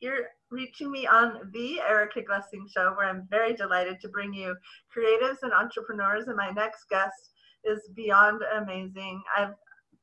You're reaching me on the Erica Glessing Show, where I'm very delighted to bring you creatives and entrepreneurs. And my next guest is beyond amazing. I've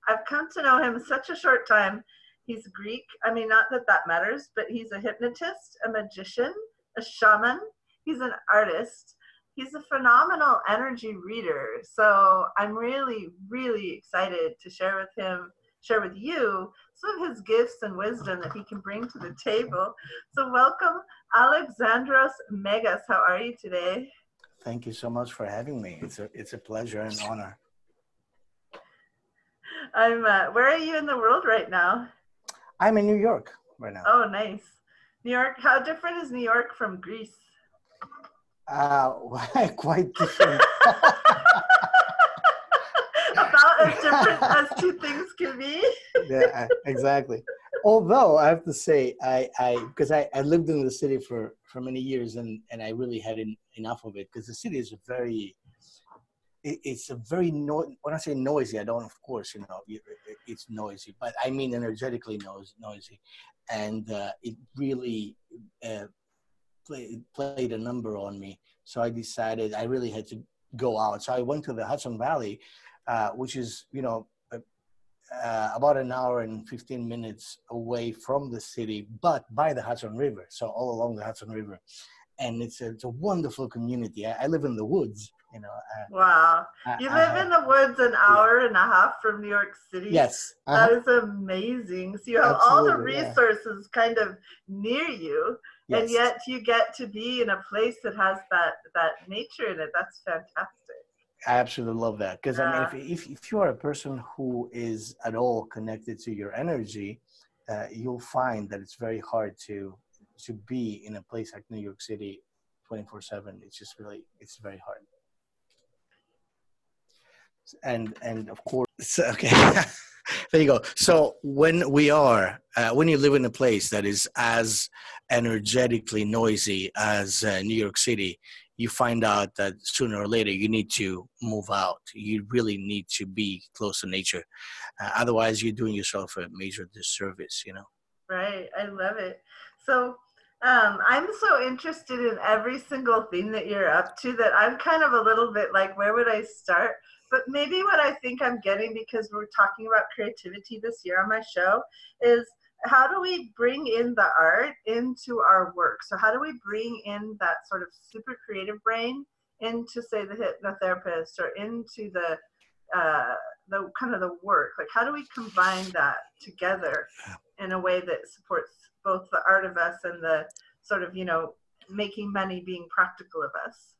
I've come to know him such a short time. He's Greek. I mean, not that that matters, but he's a hypnotist, a magician, a shaman. He's an artist. He's a phenomenal energy reader. So I'm really, really excited to share with him, share with you some of his gifts and wisdom that he can bring to the table. So welcome, Alexandros Megas. How are you today? Thank you so much for having me. It's a it's a pleasure and honor. I'm. Uh, where are you in the world right now? I'm in New York right now. Oh, nice. New York. How different is New York from Greece? Uh, quite different. About as different as two things can be. yeah, exactly. Although I have to say, I, I, because I, I lived in the city for for many years, and and I really had in, enough of it because the city is a very it, it's a very no, when I say noisy, I don't, of course, you know, it, it's noisy, but I mean energetically noisy, and uh, it really uh, play, played a number on me. So I decided I really had to go out. So I went to the Hudson Valley, uh, which is, you know, uh, about an hour and 15 minutes away from the city, but by the Hudson River. So all along the Hudson River. And it's a, it's a wonderful community. I, I live in the woods, you know. Uh, wow. You I, live I, in the woods an hour yeah. and a half from New York City? Yes. Uh-huh. That is amazing. So you have Absolutely, all the resources yeah. kind of near you. Yes. And yet you get to be in a place that has that that nature in it. That's fantastic. I absolutely love that because I mean, if, if, if you are a person who is at all connected to your energy, uh, you'll find that it's very hard to to be in a place like New York City, twenty four seven. It's just really it's very hard. And and of course, okay. there you go. So when we are, uh, when you live in a place that is as energetically noisy as uh, New York City, you find out that sooner or later you need to move out. You really need to be close to nature. Uh, otherwise, you're doing yourself a major disservice, you know? Right. I love it. So, um, I'm so interested in every single thing that you're up to that I'm kind of a little bit like, where would I start? But maybe what I think I'm getting because we're talking about creativity this year on my show is how do we bring in the art into our work? So how do we bring in that sort of super creative brain into say the hypnotherapist or into the uh, the kind of the work? Like how do we combine that together in a way that supports both the art of us and the sort of you know making money being practical of us?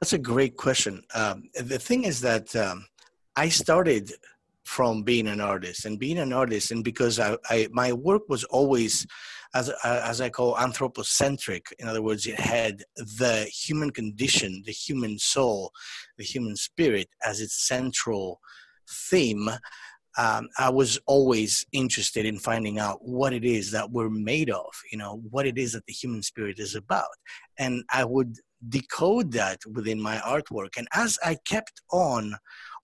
That's a great question. Um, the thing is that um, I started from being an artist and being an artist and because I, I my work was always as, as I call anthropocentric. In other words, it had the human condition, the human soul, the human spirit as its central theme. Um, I was always interested in finding out what it is that we're made of, you know, what it is that the human spirit is about. And I would decode that within my artwork. And as I kept on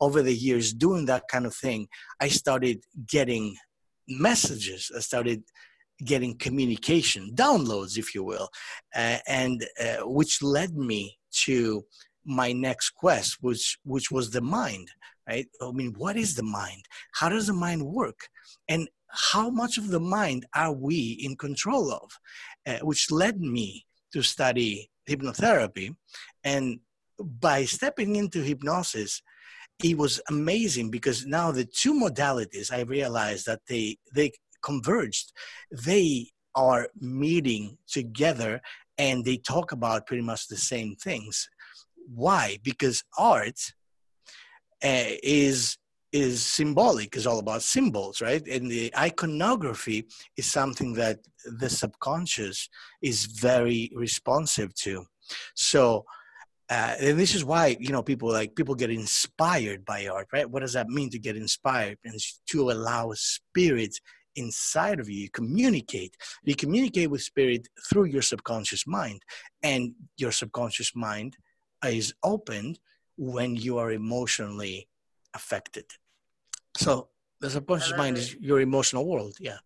over the years doing that kind of thing, I started getting messages. I started getting communication, downloads, if you will, uh, and uh, which led me to my next quest, which which was the mind. Right? I mean, what is the mind? How does the mind work? And how much of the mind are we in control of? Uh, which led me to study hypnotherapy. And by stepping into hypnosis, it was amazing because now the two modalities I realized that they they converged. They are meeting together and they talk about pretty much the same things. Why? Because art uh, is is symbolic is all about symbols right and the iconography is something that the subconscious is very responsive to so uh, and this is why you know people like people get inspired by art right? What does that mean to get inspired? And to allow spirit inside of you you communicate. You communicate with spirit through your subconscious mind. And your subconscious mind is opened when you are emotionally affected. So the subconscious mind is your emotional world. Yeah.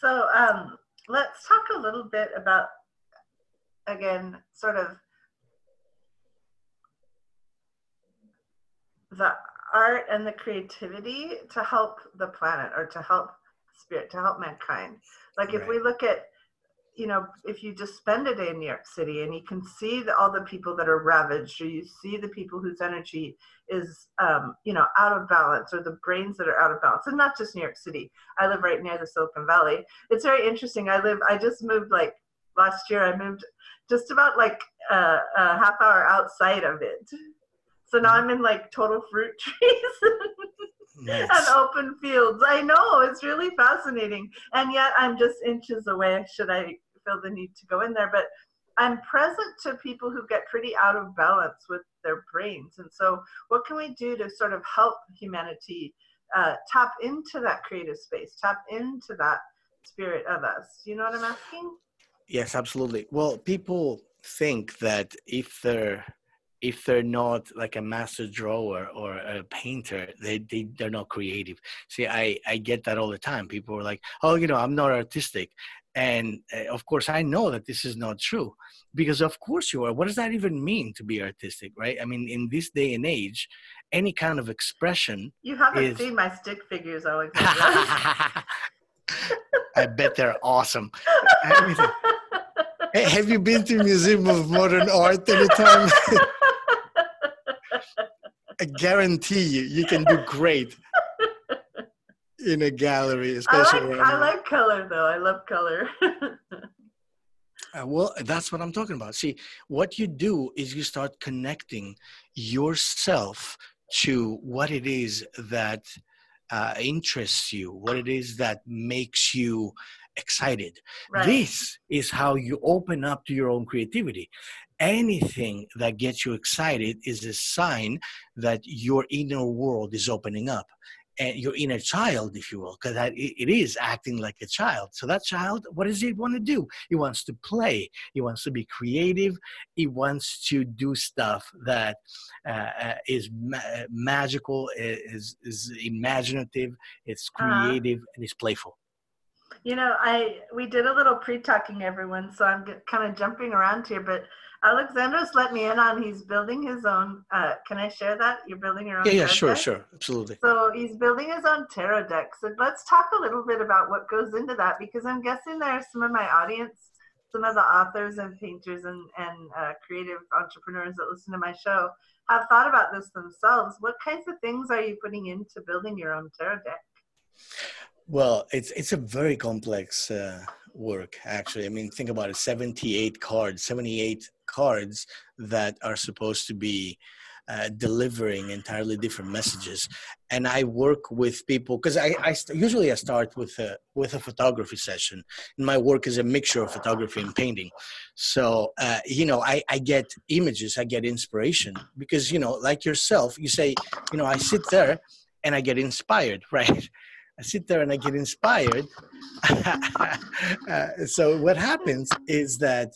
So um, let's talk a little bit about again sort of the art and the creativity to help the planet or to help spirit to help mankind. Like if Right. we look at you know if you just spend a day in new york city and you can see the, all the people that are ravaged or you see the people whose energy is um, you know out of balance or the brains that are out of balance and not just new york city. I live right near the silicon valley. It's very interesting. I live i just moved like last year i moved just about like uh, a half hour outside of it so now i'm in like total fruit trees Nice. and open fields. I know it's really fascinating, and yet I'm just inches away. Should I feel the need to go in there, but I'm present to people who get pretty out of balance with their brains, and so what can we do to sort of help humanity uh, tap into that creative space, tap into that spirit of us? You know what I'm asking? Yes, absolutely. Well, people think that if they're if they're not like a master drawer or a painter, they, they they're not creative. See, I I get that all the time. People are like, "Oh, you know, I'm not artistic," and uh, of course, I know that this is not true because of course you are. What does that even mean to be artistic, right? I mean, in this day and age, any kind of expression. You haven't Is- seen my stick figures, Alexandra. I bet they're awesome. I mean, Have you been to Museum of Modern Art anytime? I guarantee you, you can do great in a gallery, I especially. like I like color though. I love color. Uh, well, that's what I'm talking about. See, what you do is you start connecting yourself to what it is that uh, interests you, what it is that makes you excited. right. This is how you open up to your own creativity. Anything that gets you excited is a sign that your inner world is opening up. And your inner child, if you will, because it is acting like a child. So that child, what does it want to do? He wants to play. He wants to be creative. He wants to do stuff that uh, uh, is ma- magical, is is imaginative, it's Uh-huh. creative, and it's playful. You know, I we did a little pre-talking, everyone. So I'm kind of jumping around here, but Alexandros let me in on he's building his own. Uh, can I share that? You're building your own. Yeah, yeah, sure, deck? sure, absolutely. So he's building his own tarot deck. So let's talk a little bit about what goes into that because I'm guessing there are some of my audience, some of the authors and painters and, and uh, creative entrepreneurs that listen to my show have thought about this themselves. What kinds of things are you putting into building your own tarot deck? Well, it's it's a very complex uh, work, actually. I mean, think about it: seventy-eight cards, seventy-eight cards that are supposed to be uh, delivering entirely different messages. And I work with people because I, I st- usually I start with a with a photography session. And my work is a mixture of photography and painting. So uh, you know, I, I get images, I get inspiration because you know, like yourself, you say, you know, I sit there and I get inspired, right? I sit there and I get inspired. uh, so what happens is that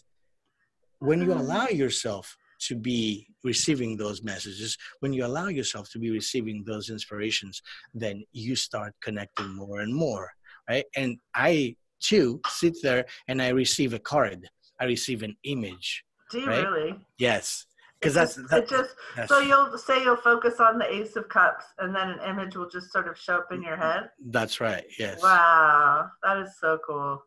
when you allow yourself to be receiving those messages, when you allow yourself to be receiving those inspirations, then you start connecting more and more, right? And I too sit there and I receive a card. I receive an image. Do you Right? really? Yes, because that's just- just so you'll say you'll focus on the ace of cups and then an image will just sort of show up in your head that's right. Yes. wow that is so cool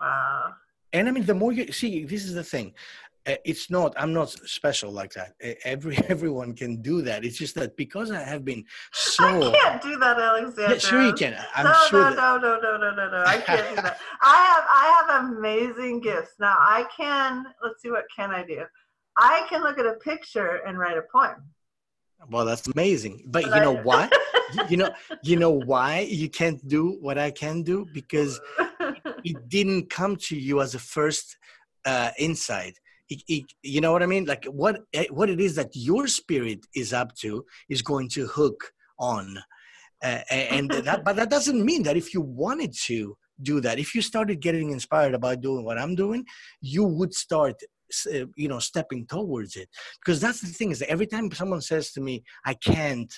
wow and i mean the more you see this is the thing Uh, it's not i'm not special like that every everyone can do that it's just that because i have been so i can't do that alexander yeah, sure you can i'm no, sure no, that, no, no, no, no, no, no. I can't do that. I have, I have amazing gifts. Now I can. Let's see, what can I do? I can look at a picture and write a poem. well that's amazing but But you know I- why You- know you know why you can't do what i can do because it didn't come to you as a first uh, insight. It, it, you know what I mean? Like what eh, what it is that your spirit is up to is going to hook on, uh, and that. But that doesn't mean that if you wanted to do that, if you started getting inspired about doing what I'm doing, you would start. Uh, You know, stepping towards it because that's the thing is that every time someone says to me, "I can't,"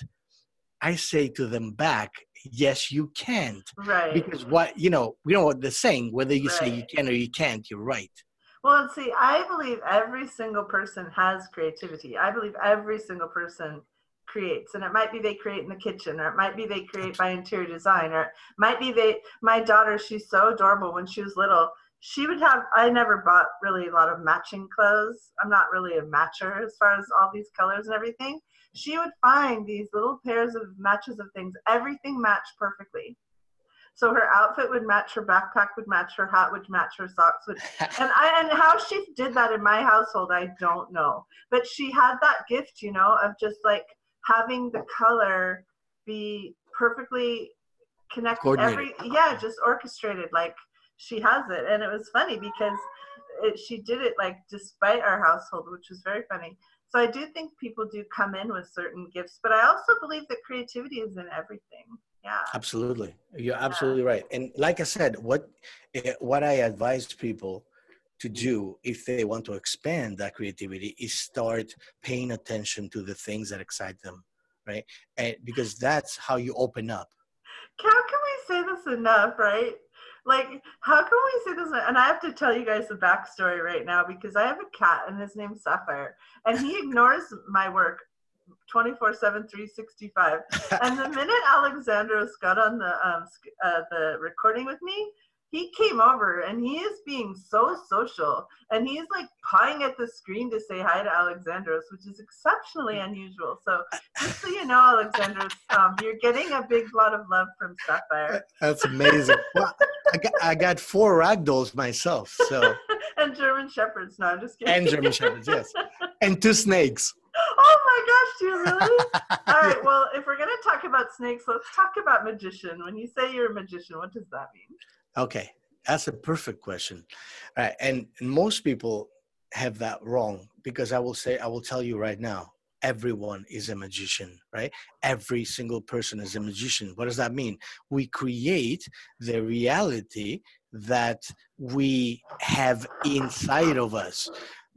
I say to them back, yes you can't right because what you know you know what they're saying whether you say you can or you can't you're right Well, and see, I believe every single person has creativity. I believe every single person creates, and it might be they create in the kitchen, or it might be they create by interior design, or it might be they. My daughter, she's so adorable. When she was little, she would have. I never bought really a lot of matching clothes. I'm not really a matcher as far as all these colors and everything. She would find these little pairs of matches of things. Everything matched perfectly. So her outfit would match, her backpack would match, her hat would match, her socks would and I and how she did that in my household, I don't know. But she had that gift, you know, of just like having the color be perfectly connected. Every yeah, just orchestrated like she has it, and it was funny because it, she did it like despite our household, which was very funny. So I do think people do come in with certain gifts, but I also believe that creativity is in everything. Yeah. Absolutely, you're absolutely right. And like I said, what eh, what I advise people to do if they want to expand that creativity is start paying attention to the things that excite them, right? And because that's how you open up. how can we say this enough, right? Like, how can we say this? And I have to tell you guys the backstory right now because I have a cat and his name's Sapphire, and he ignores my work 24 7, 365. And the minute Alexandros got on the um, uh, the recording with me, he came over and he is being so social and he's like pawing at the screen to say hi to Alexandros, which is exceptionally unusual. So just so you know, Alexandros, um, you're getting a big lot of love from Sapphire That's amazing. well, I got, I got four ragdolls myself, so and German Shepherds. No, I'm just kidding. and German shepherds, yes, and two snakes. oh my gosh, do you really? All right, well, if we're going to talk about snakes, let's talk about magician. When you say you're a magician, what does that mean? Okay, that's a perfect question. Right, and most people have that wrong because I will say, I will tell you right now, everyone is a magician, right? Every single person is a magician. What does that mean? We create the reality that we have inside of us.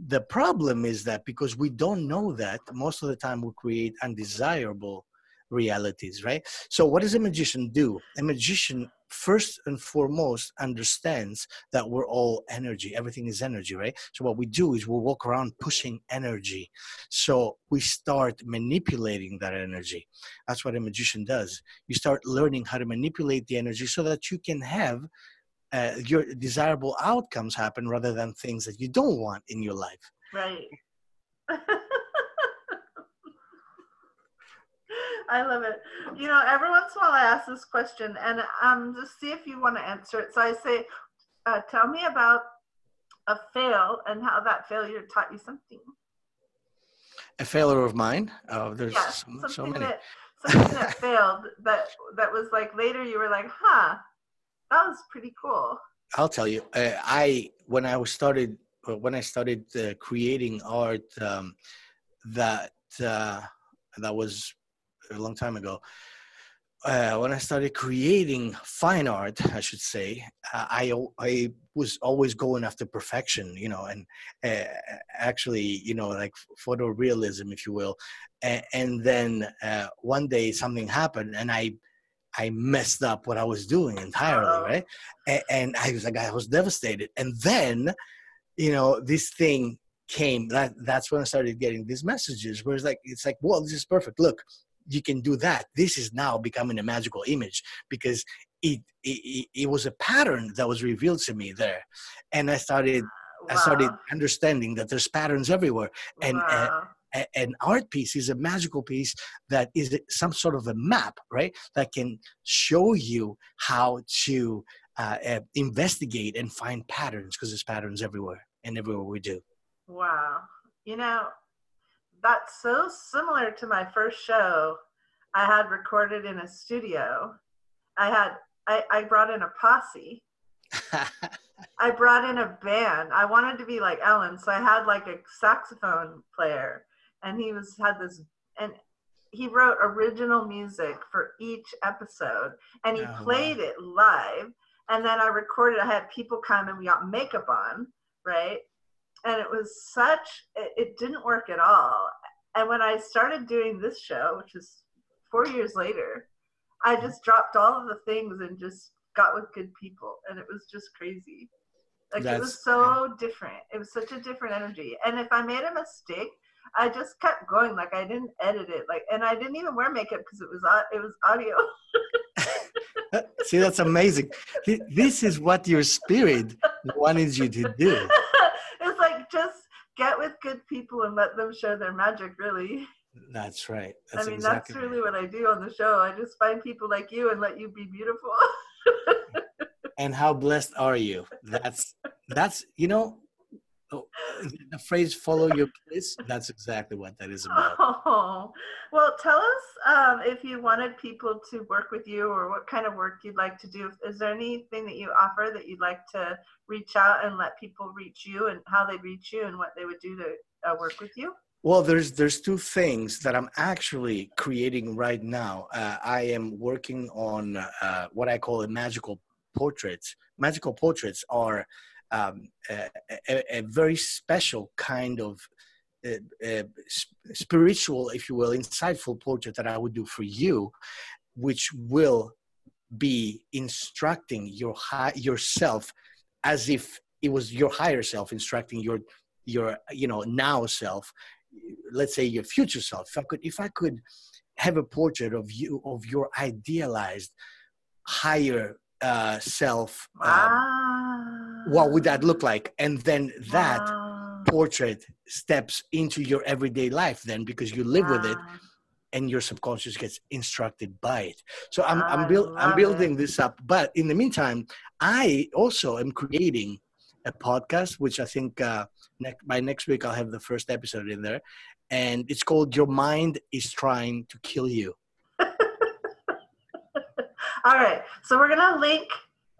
The problem is that because we don't know that, most of the time we create undesirable realities, right? So, what does a magician do? A magician, first and foremost, understands that we're all energy. Everything is energy, right? So, what we do is we walk around pushing energy. So, we start manipulating that energy. That's what a magician does. You start learning how to manipulate the energy so that you can have. Uh, your desirable outcomes happen rather than things that you don't want in your life. Right. I love it. You know, every once in a while I ask this question and um, just see if you want to answer it. So I say, uh, tell me about a fail and how that failure taught you something. A failure of mine. Oh, there's Yeah, so, so many. that something that failed that that was like later you were like, huh, that was pretty cool. I'll tell you. Uh, I when I was started uh, when I started uh, creating art, um, that uh, that was a long time ago. Uh, when I started creating fine art, I should say, uh, I I was always going after perfection, you know, and uh, actually, you know, like photorealism, if you will. And, and then uh, one day something happened, and I I messed up what I was doing entirely, right? And, and I was like, I was devastated. And then, you know, this thing came. That that's when I started getting these messages where it's like, it's like, well, this is perfect. Look, you can do that. This is now becoming a magical image because it it, it, was a pattern that was revealed to me there, and I started I started understanding that there's patterns everywhere. and, uh, wow. A- an art piece is a magical piece that is some sort of a map, right? That can show you how to uh, uh, investigate and find patterns because there's patterns everywhere and everywhere we do. Wow. You know, that's so similar to my first show I had recorded in a studio. I had I, I brought in a posse. I brought in a band. I wanted to be like Ellen, so I had like a saxophone player and he was had this and he wrote original music for each episode and he Oh, wow. played it live and then I recorded I had people come and we got makeup on, right? And it was such it, it didn't work at all. And when I started doing this show, which is 4 years later, I just dropped all of the things and just got with good people, and it was just crazy. Like That's, it was so different. It was such a different energy. And if I made a mistake, I just kept going. Like I didn't edit it. Like, and I didn't even wear makeup because it was it was audio. See, that's amazing. This is what your spirit wanted you to do. It's like just get with good people and let them show their magic. Really. That's right. That's I mean, exactly that's really right. what I do on the show. I just find people like you and let you be beautiful. and how blessed are you? That's that's you know the phrase "follow your bliss." That's exactly what that is about. Oh, well, tell us um, if you wanted people to work with you, or what kind of work you'd like to do. Is there anything that you offer that you'd like to reach out and let people reach you, and how they reach you, and what they would do to uh, work with you? Well, there's there's two things that I'm actually creating right now. Uh, I am working on uh, what I call a magical portraits. Magical portraits are um, a, a, very special kind of uh, uh, spiritual, if you will, insightful portrait that I would do for you, which will be instructing your high, yourself as if it was your higher self instructing your your you know now self let's say your future self if i could if i could have a portrait of you of your idealized higher uh, self um, wow. What would that look like and then that wow. portrait steps into your everyday life then because you live wow. with it and your subconscious gets instructed by it so i'm i'm, build, I'm building it. this up but in the meantime i also am creating a podcast which i think uh, next by next week I'll have the first episode in there, and it's called "Your Mind Is Trying to Kill You." All right, so we're gonna link.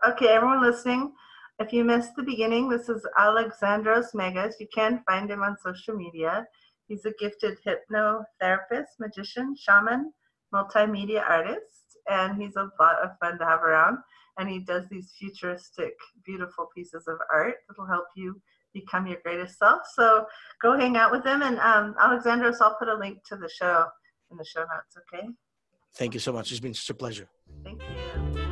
Okay, everyone listening, if you missed the beginning, this is Alexandros Megas. You can find him on social media. He's a gifted hypnotherapist, magician, shaman, multimedia artist, and he's a lot of fun to have around. And he does these futuristic, beautiful pieces of art that'll help you become your greatest self. So go hang out with him. And um, Alexandros, I'll put a link to the show in the show notes, okay? Thank you so much. It's been such a pleasure. Thank you.